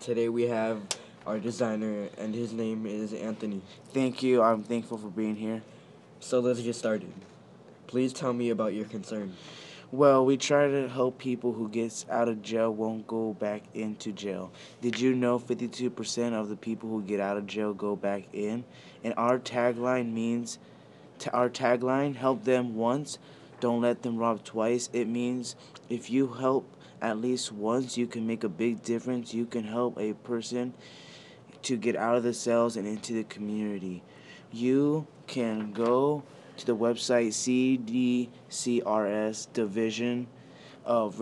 today we have our designer, and his name is Anthony. Thank you. I'm thankful for being here. So let's get started. Please tell me about your concern. Well, we try to help people who gets out of jail won't go back into jail. Did you know 52% of the people who get out of jail go back in? And our tagline means t- our tagline help them once, don't let them rob twice. It means if you help at least once, you can make a big difference. You can help a person to get out of the cells and into the community. You can go to the website CDCR's Division of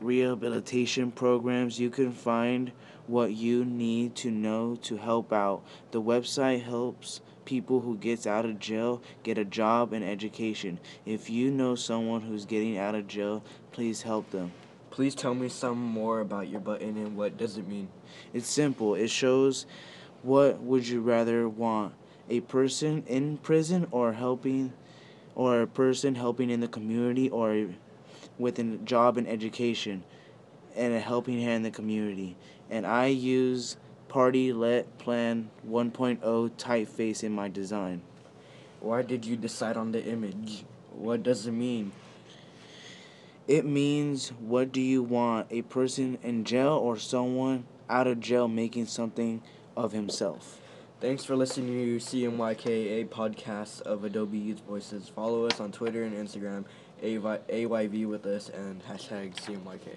Rehabilitation Programs. You can find what you need to know to help out. The website helps people who gets out of jail get a job and education. If you know someone who's getting out of jail, please help them. Please tell me some more about your button and what does it mean? It's simple. It shows what would you rather want a person in prison or helping or a person helping in the community or with a job and education and a helping hand in the community. And I use Party LET Plain 1.0 typeface in my design. Why did you decide on the image? What does it mean? It means what do you want? A person in jail or someone out of jail making something of himself? Thanks for listening to CMYK, a podcast of Adobe Youth Voices. Follow us on Twitter and Instagram, AYV with us, and hashtag CMYK.